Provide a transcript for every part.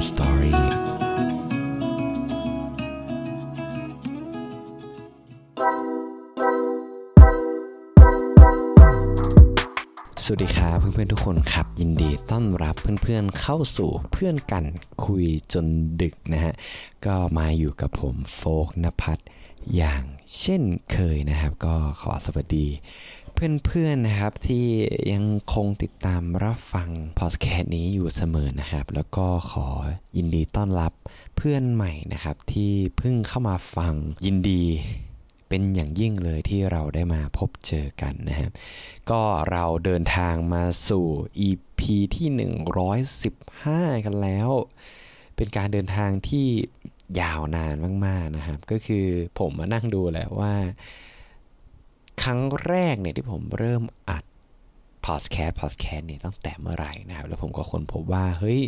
Story สวัสดีครับเพื่อนๆทุกคนครับ ยินดีต้อนรับเพื่อนๆเข้าสู่เพื่อนกันคุยจนดึกนะฮะ ก็มาอยู่กับผมโฟกนภัทรอย่างเช่นเคยนะครับ ก็ขอสวัสดี เพื่อนๆนะครับที่ยังคงติดตามรับฟังพอดแคสต์นี้อยู่เสมอนะครับ แล้วก็ขอยินดีต้อนรับเพื่อนใหม่นะครับ ที่เพิ่งเข้ามาฟังยินดีเป็นอย่างยิ่งเลยที่เราได้มาพบเจอกันนะครับก็เราเดินทางมาสู่ EP ที่ 115 กันแล้ว เป็นการเดินทางที่ยาวนานมาก ๆนะครับ ก็คือผมมานั่งดูแหละว่า ครั้งแรกเนี่ยที่ผมเริ่มอัดพอดแคสต์พอดแคสต์เนี่ยตั้งแต่เมื่อไหร่นะครับ แล้วผมก็ค้นพบว่าเฮ้ย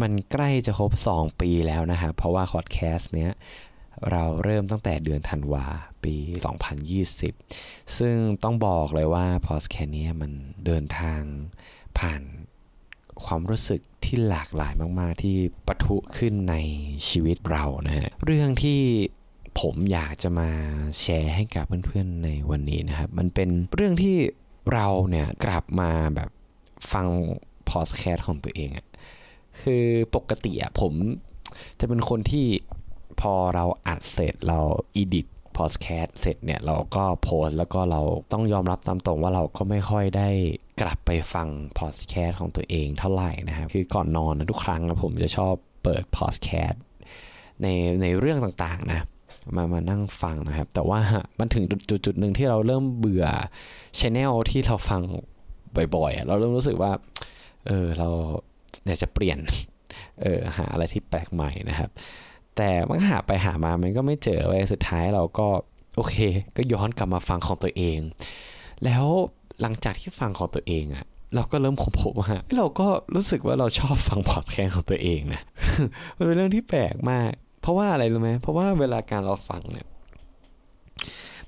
มันใกล้จะครบ 2 ปีแล้วนะครับ เพราะว่าพอดแคสต์เนี้ยเราเริ่มตั้งแต่เดือนธันวาปี 2020 ซึ่งต้องบอกเลยว่าพอดแคสต์นี้มันเดินทางผ่านความรู้สึกที่หลากหลายมาก ๆ ที่ปะทุขึ้นในชีวิตเรานะฮะเรื่องที่ ผมอยากจะมาแชร์ให้กับเพื่อนๆในวันนี้นะครับ มันเป็นเรื่องที่เราเนี่ยกลับมาแบบฟังพอดแคสต์ของตัวเองอะคือปกติอะผมจะเป็นคนที่พอเราอัดเสร็จเรา edit พอดแคสต์เสร็จเนี่ยเราก็โพสต์แล้วก็เราต้องยอมรับตามตรงว่าเราก็ไม่ค่อยได้กลับไปฟังพอดแคสต์ของตัวเองเท่าไหร่นะครับ คือก่อนนอนนะทุกครั้งนะผมจะชอบเปิดพอดแคสต์ในในเรื่องต่างๆนะ มามานั่งฟังนะครับ แต่ว่ามันถึงจุดจุดหนึ่งที่เราเริ่มเบื่อชแนลที่เราฟังบ่อยๆเราเริ่มรู้สึกว่า เออเราอยากจะเปลี่ยนเออหาอะไรที่แปลกใหม่นะครับ แต่มันหาไปหามามันก็ไม่เจอไว้สุดท้ายเราก็โอเค ก็ย้อนกลับมาฟังของตัวเอง แล้วหลังจากที่ฟังของตัวเองอะเราก็เริ่มค้นพบว่าเราก็รู้สึกว่าเราชอบฟังพอดแคสต์ของตัวเองนะ มันเป็นเรื่องที่แปลกมาก เพราะว่าอะไรรู้ไหมเพราะว่าเวลาการเราฟังเนี่ย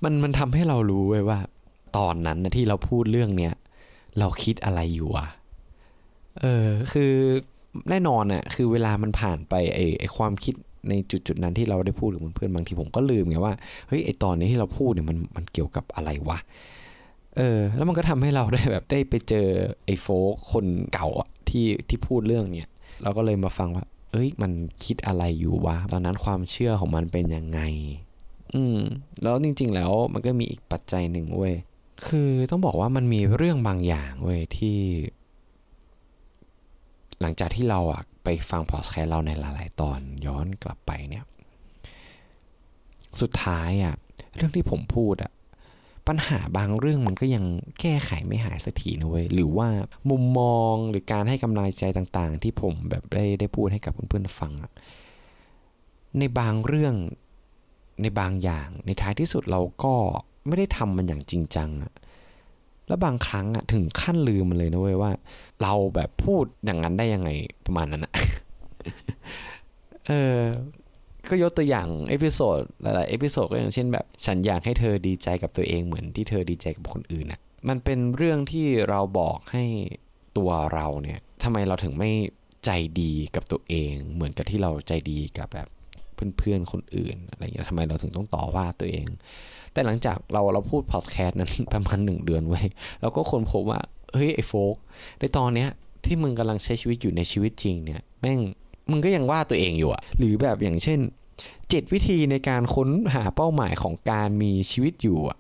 มันมันทำให้เรารู้ไว้ว่า ตอนนั้นนะที่เราพูดเรื่องเนี้ยเราคิดอะไรอยู่อะเออคือแน่นอนอะคือเวลามันผ่านไปไอไอความคิดในจุดจุดนั้นที่เราได้พูดกับเพื่อนๆบางทีผมก็ลืมไงว่าเฮ้ยไอตอนนี้ที่เราพูดเนี่ยมันมันเกี่ยวกับอะไรวะเออ แล้วมันก็ทำให้เราได้แบบได้ไปเจอไอโฟกคนเก่าอะที่ที่พูดเรื่องเนี้ยเราก็เลยมาฟังว่า เอ้ยมันคิดอะไรอยู่วะ ตอนนั้นความเชื่อของมันเป็นยังไง อืม แล้วจริง ๆ แล้วมันก็มีอีกปัจจัยหนึ่งเว้ย คือต้องบอกว่ามันมีเรื่องบางอย่างเว้ยที่ หลังจากที่เราอะไปฟังพอดแคสต์เราในหลาย ๆ ตอนย้อนกลับไปเนี่ย สุดท้ายอะเรื่องที่ผมพูดอะ ปัญหาบางเรื่องมันก็ยังแก้ไขไม่หายสักทีนะเว้ยหรือว่ามุมมองหรือการให้กำลังใจต่างๆ ที่ผมแบบได้ได้พูดให้กับเพื่อนๆฟัง ในบางเรื่องในบางอย่างในท้ายที่สุดเราก็ไม่ได้ทำมันอย่างจริงจังอะแล้วบางครั้งอะถึงขั้นลืมมันเลยนะเว้ยว่า เราแบบพูดอย่างนั้นได้ยังไงประมาณนั้นอะเออ ก็ยกตัวอย่าง episode หลายๆ episode ก็อย่างเช่นแบบ ฉันอยากให้เธอดีใจกับตัวเองเหมือนที่เธอดีใจกับคนอื่นนะมันเป็นเรื่องที่เราบอกให้ตัวเราเนี่ยทำไมเราถึงไม่ใจดีกับตัวเอง เหมือนกับที่เราใจดีกับแบบเพื่อนๆคนอื่นอะไรอย่างเงี้ยทำไมเราถึงต้องต่อว่าตัวเอง แต่หลังจากเราเราพูดพอดแคสต์นั้นประมาณหนึ่งเดือนเว้ยเราก็ค้นพบว่าเฮ้ยไอ้โฟกในตอนเนี้ยที่มึงกำลังใช้ชีวิตอยู่ในชีวิตจริงเนี่ยแม่ง มึงก็ยังว่าตัวเองอยู่อะหรือแบบอย่างเช่นเจ็ดวิธีในการค้นหาเป้าหมายของการมีชีวิตอยู่อะ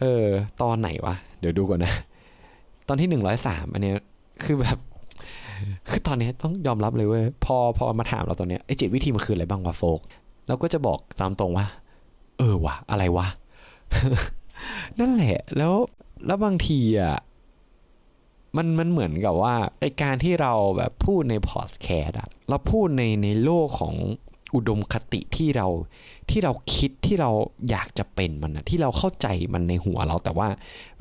เออ ตอนไหนวะ เดี๋ยวดูก่อนนะ ตอนที่หนึ่งร้อยสามอันเนี้ยคือแบบ คือตอนนี้ต้องยอมรับเลยเว้ยพอพอมาถามเราตอนเนี้ยไอ้เจ็ดวิธีมันคืออะไรบ้างวะโฟกเราก็จะบอกตามตรงว่า เออวะอะไรวะ นั่นแหละ แล้วแล้วบางทีอะ มันมันเหมือนกับว่าไอการที่เราแบบพูดในพอดแคสต์อะเราพูดในในโลกของอุดมคติที่เราที่เราคิดที่เราอยากจะเป็นมันนะที่เราเข้าใจมันในหัวเราแต่ว่า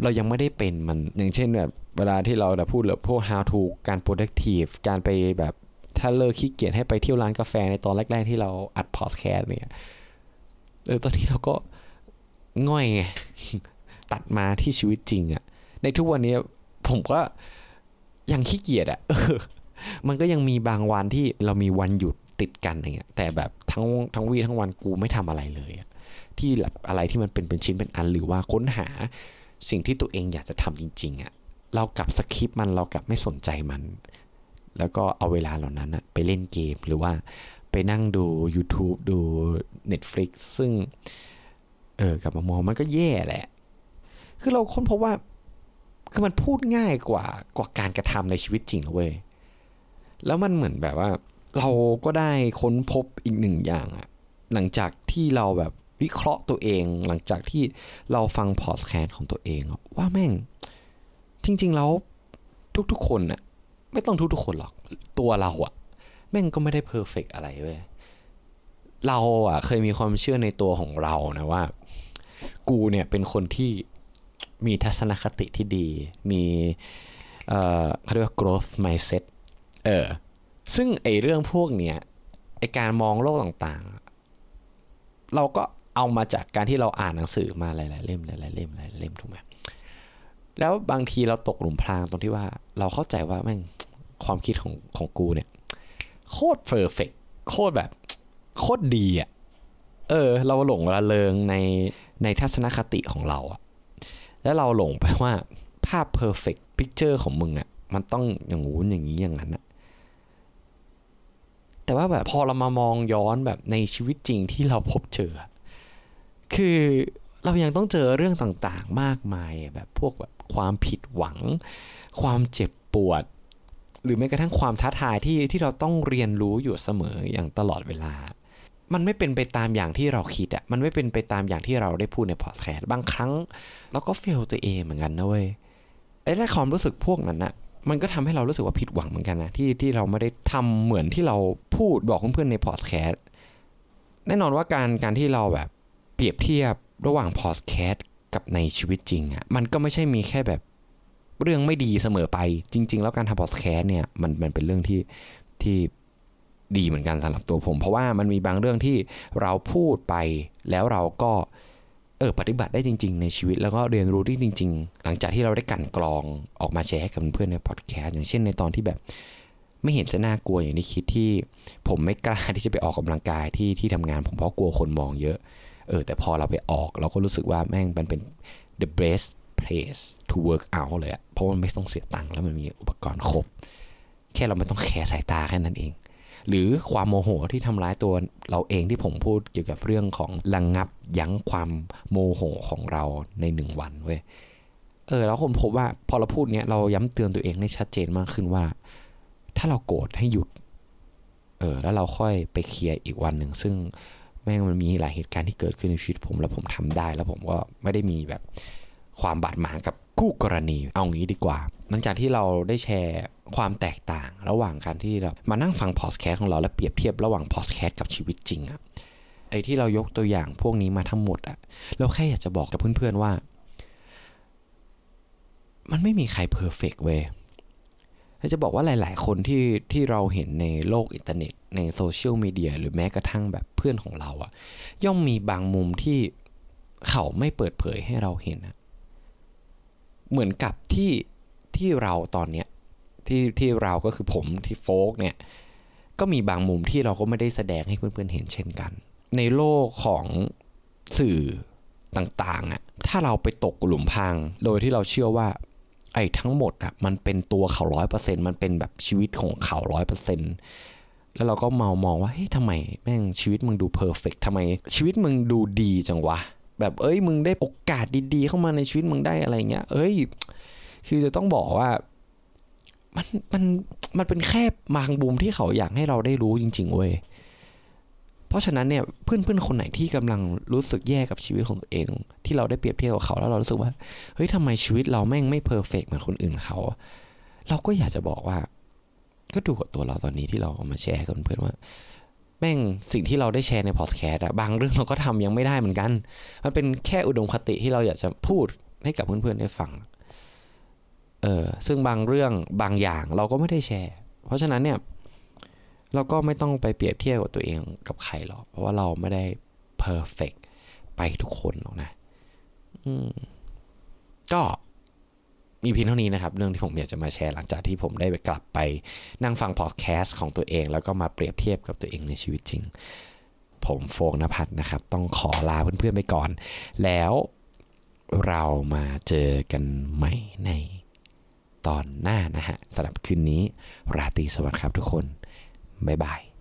เรายังไม่ได้เป็นมันอย่างเช่นแบบเวลาที่เราจะพูดเรื่องพวก how to การ productive การไปแบบถ้าเลิกขี้เกียจให้ไปเที่ยวร้านกาแฟในตอนแรก ๆ ที่เราอัดพอดแคสต์เนี่ยเออตอนนี้เราก็ง่อยไงตัดมาที่ชีวิตจริงอะในทุกวันนี้ ผมก็ยังขี้เกียจอะมันก็ยังมีบางวันที่เรามีวันหยุดติดกันอย่างเงี้ย แต่แบบทั้งทั้งวีทั้งวันกูไม่ทำอะไรเลยที่แบบอะไรที่มันเป็นเป็นชิ้นเป็นอันหรือว่าค้นหาสิ่งที่ตัวเองอยากจะทำจริง ๆอะเรากลับสคิปมันเรากลับไม่สนใจมัน แล้วก็เอาเวลาเหล่านั้นอะไปเล่นเกมหรือว่าไปนั่งดู YouTube ดู Netflix ซึ่ง เออกลับมามองมันก็แย่แหละ คือเราค้นพบว่า คือมันพูดง่ายกว่ากว่าการกระทำในชีวิตจริงนะเว้ยแล้วมันเหมือนแบบว่า เราก็ได้ค้นพบอีกหนึ่งอย่างอะหลังจากที่เราแบบวิเคราะห์ตัวเอง หลังจากที่เราฟังพอดแคสต์ของตัวเองว่าแม่ง จริง ๆ แล้วทุกๆคนน่ะไม่ต้องทุกๆคนหรอกตัวเราอะแม่งก็ไม่ได้เพอร์เฟกอะไรเว้ยเราอะเคยมีความเชื่อในตัวของเรานะว่า กูเนี่ยเป็นคนที่ มีทัศนคติที่ดี มีเอ่อเขาเรียกว่า growth mindset เออซึ่งไอเรื่องพวกเนี้ยไอการมองโลกต่างๆ เราก็เอามาจากการที่เราอ่านหนังสือมาหลายๆเล่มหลายๆเล่มหลายๆเล่มถูกไหมแล้วบางทีเราตกหลุมพรางตรงที่ว่าเราเข้าใจว่าแม่งความคิดของของกูเนี่ย โคตร perfect โคตรแบบ โคตรดีอะเออ เราหลงระเริงในในทัศนคติของเราอะ แล้วเราหลงไปว่าภาพ perfect picture ของมึงอะ มันต้องอย่างงู้นอย่างนี้อย่างนั้นอะแต่ว่าแบบพอเรามามองย้อนแบบในชีวิตจริงที่เราพบเจอ คือเรายังต้องเจอเรื่องต่างๆมากมายแบบพวกแบบความผิดหวัง ความเจ็บปวด หรือแม้กระทั่งความท้าทายที่ที่เราต้องเรียนรู้อยู่เสมออย่างตลอดเวลา มันไม่เป็นไปตามอย่างที่เราคิดอะมันไม่เป็นไปตามอย่างที่เราได้พูดในพอดแคสต์บางครั้งเราก็เฟลตัวเองเหมือนกันนะเว้ยไอ้และความรู้สึกพวกนั้นอะมันก็ทำให้เรารู้สึกว่าผิดหวังเหมือนกันนะที่ที่เราไม่ได้ทำเหมือนที่เราพูดบอกเพื่อนๆในพอดแคสต์แน่นอนว่าการการที่เราแบบเปรียบเทียบระหว่างพอดแคสต์กับในชีวิตจริงอะมันก็ไม่ใช่มีแค่แบบเรื่องไม่ดีเสมอไปจริง ๆ แล้วการทำพอดแคสต์เนี่ยมันมันเป็นเรื่องที่ที่ ดีเหมือนกันสำหรับตัวผม เพราะว่ามันมีบางเรื่องที่เราพูดไปแล้วเราก็เออปฏิบัติได้จริง ๆ ในชีวิตแล้วก็เรียนรู้ที่จริง ๆ หลังจากที่เราได้กลั่นกรองออกมาแชร์ให้กับเพื่อนในพอดแคสต์อย่างเช่นในตอนที่แบบไม่เห็นจะน่ากลัวอย่างที่คิดที่ ผมไม่กล้าที่จะไปออกกำลังกายที่ที่ทำงานผมเพราะกลัวคนมองเยอะ เออ แต่พอเราไปออกเราก็รู้สึกว่าแม่งมันเป็น the best place to work out เลยอะเพราะมันไม่ต้องเสียตังค์แล้วมันมีอุปกรณ์ครบ แค่เราไม่ต้องแคร์สายตาแค่นั้นเอง หรือความโมโหที่ทำร้ายตัวเราเองที่ผมพูดเกี่ยวกับเรื่องของระงับยับยั้งความโมโหของเราในหนึ่งวันเว้ยเออแล้วคนพบว่าพอเราพูดเนี้ยเราย้ำเตือนตัวเองได้ชัดเจนมากขึ้นว่า ถ้าเราโกรธให้หยุด เออ แล้วเราค่อยไปเคลียร์อีกวันหนึ่งซึ่งแม่งมันมีหลายเหตุการณ์ที่เกิดขึ้นในชีวิตผมแล้วผมทำได้ แล้วผมก็ไม่ได้มีแบบความบาดหมางกับคู่กรณี เอางี้ดีกว่า หลังจากที่เราได้แชร์ความแตกต่างระหว่างการที่เรามานั่งฟังพอดแคสต์ของเราแล้วเปรียบเทียบระหว่างพอดแคสต์กับชีวิตจริงอะไอ้ที่เรายกตัวอย่างพวกนี้มาทั้งหมดอะเราแค่อยากจะบอกกับเพื่อนๆว่า มันไม่มีใคร perfect เว้ยจะบอกว่าหลาย ๆ คนที่ที่เราเห็นในโลกอินเทอร์เน็ต ในโซเชียลมีเดียหรือแม้กระทั่งแบบเพื่อนของเราอะย่อมมีบางมุมที่เขาไม่เปิดเผยให้เราเห็นอะเหมือนกับที่ที่เราตอนเนี้ย ที่ที่เราก็คือผมที่โฟกเนี่ยก็มีบางมุมที่เราก็ไม่ได้แสดงให้เพื่อนๆเห็นเช่นกัน ในโลกของสื่อต่างๆอะถ้าเราไปตกหลุมพราง โดยที่เราเชื่อว่า ไอ้ทั้งหมดอะมันเป็นตัวเขาร้อยเปอร์เซ็นมันเป็นแบบชีวิตของเขาร้อยเปอร์เซ็นแล้วเราก็เมามองว่าเฮ้ยทำไมแม่งชีวิตมึงดูเพอร์เฟกทำไม ชีวิตมึงดูดีจังวะ แบบเอ้ยมึงได้โอกาสดีๆ เข้ามาในชีวิตมึงได้อะไรเงี้ย เอ้ย คือจะต้องบอกว่า มันมันมันเป็นแค่บางบุมที่เขาอยากให้เราได้รู้จริง ๆเว้ยเพราะฉะนั้นเนี่ยเพื่อนๆคนไหนที่กำลังรู้สึกแย่กับชีวิตของตัวเอง ที่เราได้เปรียบเทียบกับเขาแล้วเรารู้สึกว่าเฮ้ยทำไมชีวิตเราแม่งไม่เพอร์เฟกเหมือนคนอื่นเขา เราก็อยากจะบอกว่า ก็ดูกับตัวเราตอนนี้ที่เราเอามาแชร์กับเพื่อนว่า แม่งสิ่งที่เราได้แชร์ในพอดแคสต์อะบางเรื่องเราก็ทำยังไม่ได้เหมือนกัน มันเป็นแค่อุดมคติที่เราอยากจะพูดให้กับเพื่อนๆได้ฟัง เออซึ่งบางเรื่องบางอย่างเราก็ไม่ได้แชร์ เพราะฉะนั้นเนี่ยเราก็ไม่ต้องไปเปรียบเทียบกับตัวเองกับใครหรอก เพราะว่าเราไม่ได้ perfect ไปทุกคนหรอกนะอืมก็มีเพียงเท่านี้นะครับ เรื่องที่ผมอยากจะมาแชร์หลังจากที่ผมได้ไปกลับไปนั่งฟังพอดแคสต์ของตัวเอง แล้วก็มาเปรียบเทียบกับตัวเองในชีวิตจริง ผมโฟกนภัทรนะครับ ต้องขอลาเพื่อนๆไปก่อน แล้วเรามาเจอกันใหม่ใน ตอนหน้านะฮะสำหรับคืนนี้ ราตรีสวัสดิ์ครับทุกคน บ๊ายบาย